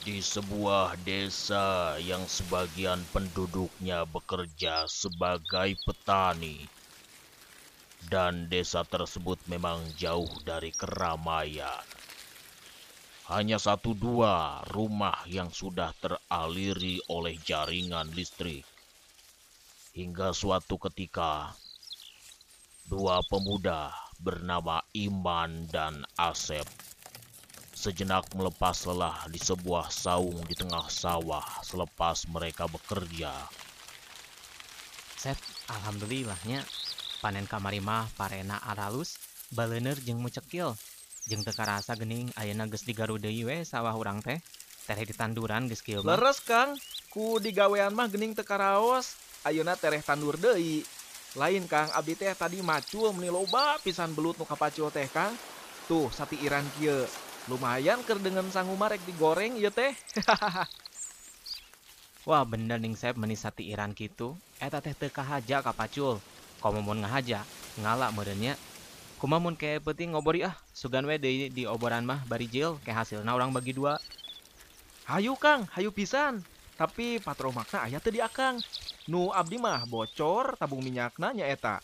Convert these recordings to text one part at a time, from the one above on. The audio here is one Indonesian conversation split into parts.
Di sebuah desa yang sebagian penduduknya bekerja sebagai petani, dan desa tersebut memang jauh dari keramaian. Hanya satu dua rumah yang sudah teraliri oleh jaringan listrik. Hingga suatu ketika, dua pemuda bernama Iman dan Asep sejenak melepas lelah di sebuah saung di tengah sawah selepas mereka bekerja. Sep, alhamdulillahnya panen kamari mah parena aralus, balener jeung mucekil. Jeung teu karasa geuning ayeuna geus digaru deui we sawah urang teh. Tereh ditanduran geus kieu mah. Leres Kang, ku digawean mah gening teu karaos. Ayeuna tereh tandur deui. Lain Kang, abdi teh tadi macul meni loba pisan belut nu kapacul teh Kang. Tuh, sati iran kieu. Lumayan keur dengan sangu marek digoreng ieu teh. Wah bener ning Sep meni sati iran kitu. Eta teh teu kahaja ka pacul. Komo mun ngahaja, ngala meureunnya. Kumaha mun ke peuting ngobori ah, sugan we deui di oboran mah bari jil ke hasilna urang bagi dua. Hayu Kang, hayu pisan. Tapi patro makna aya teu di akang. Nu abdi mah bocor tabung minyakna nya eta.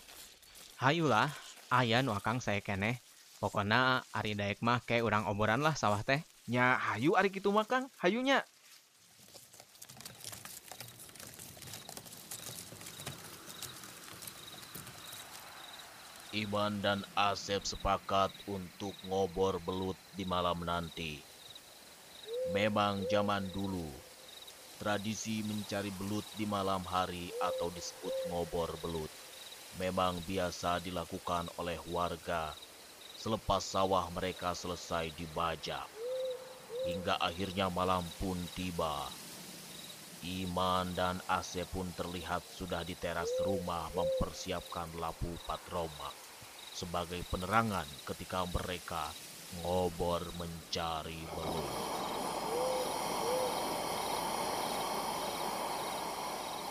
Hayulah, aya nu akang saya keneh. Pokona ari daek mah ke urang oboran lah sawah teh. Nya hayu ari kitu mah Kang, hayunya. Iman dan Asep sepakat untuk ngobor belut di malam nanti. Memang zaman dulu, tradisi mencari belut di malam hari atau disebut ngobor belut memang biasa dilakukan oleh warga selepas sawah mereka selesai dibajak. Hingga akhirnya malam pun tiba. Iman dan Asep pun terlihat sudah di teras rumah mempersiapkan lampu patromak sebagai penerangan ketika mereka ngobor mencari belut.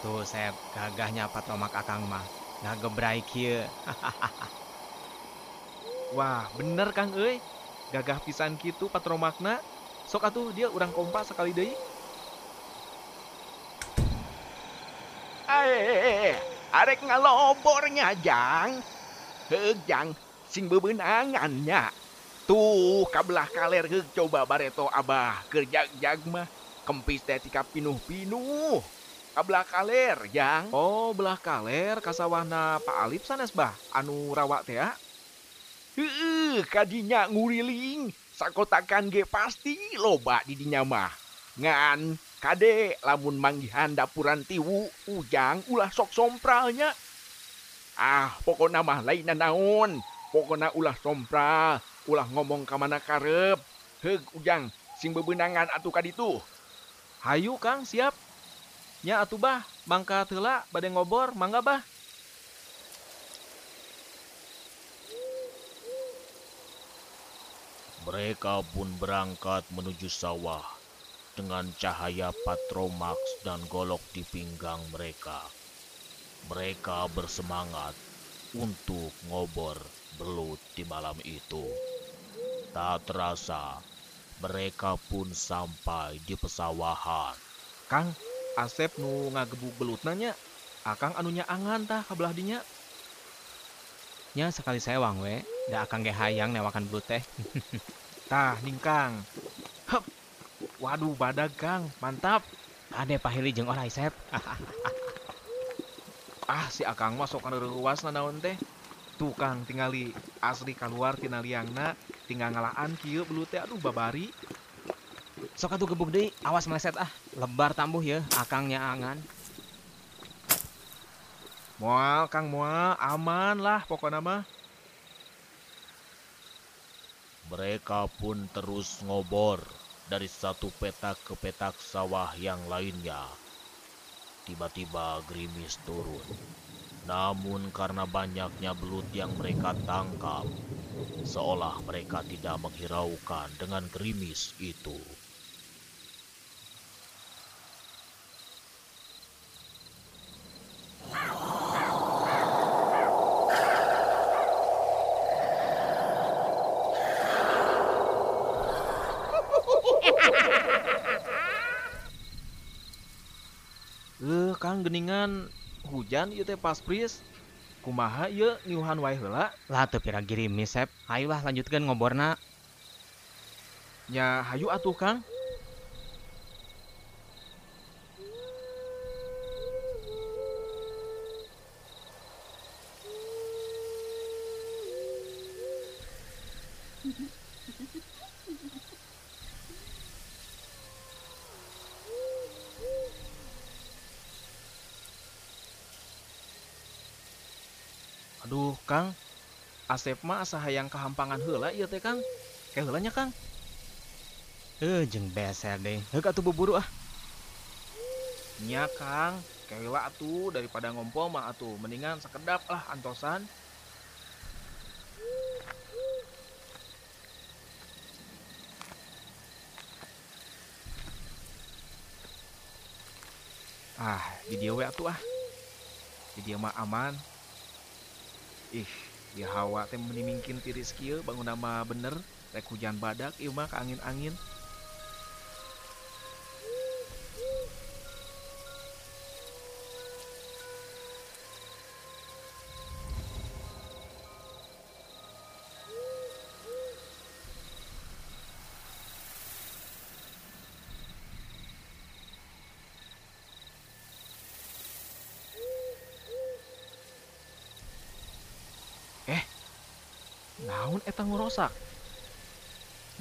Tuh Sep, gagahnya patromak akang mah. Ngagebrai kieu. Wah, bener Kang euy. Gagah pisan kitu patro makna. Sok atuh dia urang kompak sekali deui. Eh, arek ngalobornya jang. Heug jang, sing bebenangannya. Tuh, kabelah kaler heug coba bareto abah kerja jag mah. Kempis teh tika pinuh-pinuh. Kabelah kaler jang. Oh, belah kaler kasawahna Pak Alip sanes bah anu rawa teh Heeh, kadinya nguriling. Sakotakan ge pasti loba di dinya mah. Ngan kade lamun manggihan dapuran tiwu ujang ulah sok sompralnya. Ah pokoknya mah lain naon? Pokoknya ulah sompral ulah ngomong ka mana karep? Heg ujang sing bebenangan atuh kaditu hayu kang siap. Nya atuh bah mangka teula bade ngobor mangga bah. Mereka pun berangkat menuju sawah dengan cahaya patromax dan golok di pinggang mereka. Mereka bersemangat untuk ngobor belut di malam itu. Tak terasa, mereka pun sampai di pesawahan. Kang, Asep nu ngagebuk belut nanya. Akang anunya angan tah kabelah dinya. Nya sekali sewang we, da akang ge hayang newakan belut teh. Tah, ning Kang. Hup. Waduh, badag Kang, mantap. Ade pahili jeung orai Sep. Ah, si Akang mah sok ruas naon teh. Tuh Kang, tingali asli keluar tina liangna, tinggal ngalaan kieu belut teh aduh babari. Sok atuh gebuk deui, awas meleset ah. Lebar tambuh ya, akangnya angan. Moal Kang moal, aman lah pokoknya mah. Mereka pun terus ngobor dari satu petak ke petak sawah yang lainnya. Tiba-tiba gerimis turun. Namun karena banyaknya belut yang mereka tangkap, seolah mereka tidak menghiraukan dengan gerimis itu. Kang geningan hujan ieu teh pas pris. Kumaha ieu niuhan wae heula? Lah teu pira gerimis, Sep. Ayolah lanjutkeun ngoborna. Nya hayu atuh Kang. Aduh, Kang. Asep mah asa hayang kahampangan heula ieu teh, Kang. Kayak heulanya, Kang. Eh, jeung beser deh. Heuk atuh buburu ah. Nya, Kang. Kayak heula atuh daripada ngompol mah atuh. Mendingan sekedap lah antosan. Ah, di dia we atuh ah. Di dia mah aman. Ih, ya hawa teh menimingkin tiris kieu bangun nama bener rek hujan badak ieu mah angin-angin. Naon eta ngorosak?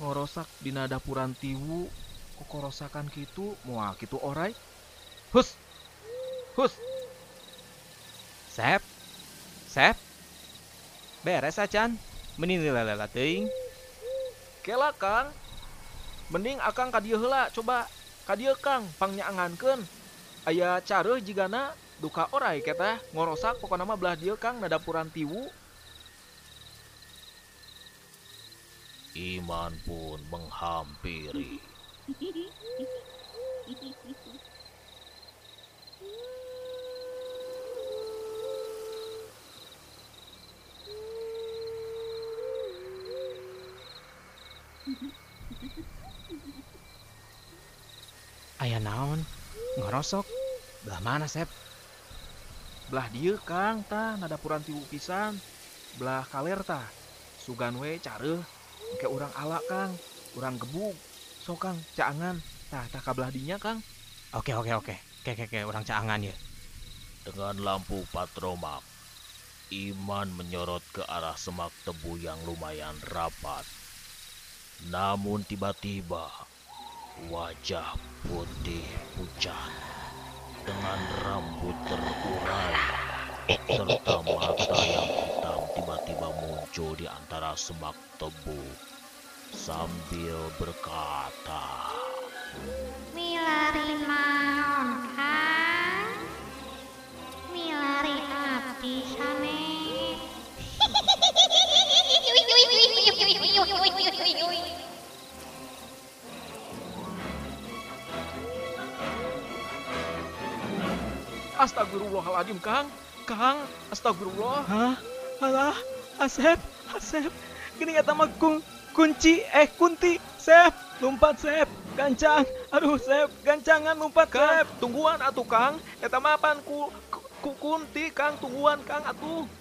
Ngorosak dina dapuran tiwu kok korosakan kitu moal kitu orai? Hus. Hus. Sep. Sep. Beres acan. Mending lela teuing. Kela Kang. Mending akang ka dieu heula coba. Ka dieu Kang pangnyaangankeun. Aya careuh jigana duka orai keta ngorosak pokona mah belah dieu Kang na dapuran tiwu. Iman pun menghampiri. Aya naon? Ngorosok. Belah mana, Sep? Belah dieu Kang tah na dapuran tiwu pisan. Belah kaler tah. Sugan we engke urang ala Kang. Urang gebug. So Kang, caangan. Tah tah kabelah dinya Kang. Oke, oke, oke. Oke, oke, orang caangan ya. Dengan lampu patromak, Iman menyorot ke arah semak tebu yang lumayan rapat. Namun tiba-tiba, wajah putih pucat dengan rambut terurai serta mata yang hitam tiba-tiba muncul di antara semak tebu sambil berkata, Milari naon kan? Milari api sane. Astagfirullahaladzim Kang. Kang, astagfirullah. Hah? Alah, Asep, Asep. Gini kata mah kun, kunci, eh kunti, Sep, lompat Sep, gancang, aduh Sep, gancangan lompat Kang, Sep. tungguan atuh Kang. Eta mah apaan ku, ku, ku kunti Kang, tungguan Kang atuh.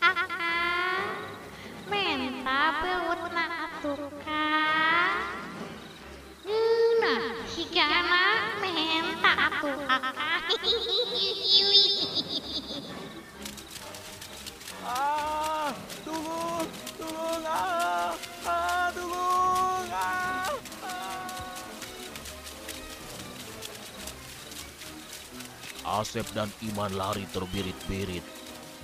Ah, menta beutna atuh kan? Higana menta atuh akang. Ah, tolong, tolong, ah, ah, tolong, ah, ah. Asep dan Iman lari terbirit-birit.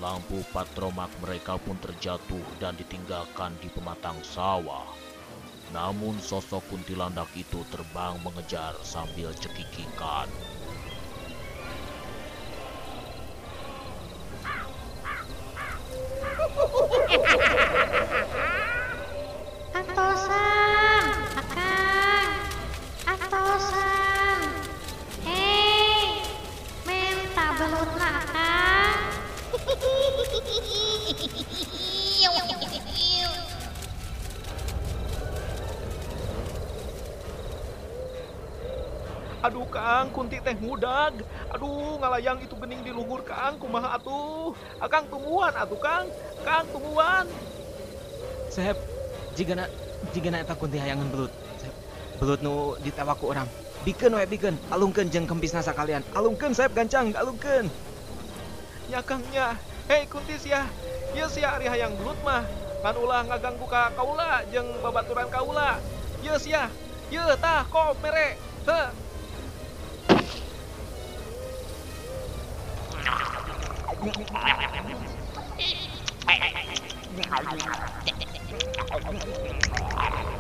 Lampu patromak mereka pun terjatuh dan ditinggalkan di pematang sawah. Namun sosok kuntilanak itu terbang mengejar sambil cekikikan. Aduh Kang, kunti teh mudag. Aduh, ngalayang itu gening di luhur Kang, kumaha atuh. Akang tungguan atuh Kang. Kang tungguan. Sep, jika na, jika na eta kunti hayangan belut. Sep, belut nu ditewa ku orang. Bikin we bikin, alungkeun jeung kempisna sakalian. Alungkeun Sep gancang, alungkeun. Ya Kangnya. Hei kunti sia. Ieu sia ari hayang belut mah. Ngan ulah ngaganggu ka kaula jeung babaturan kaula. Ieu sia. Ieu tah kok mere. Heuh. I'm sorry.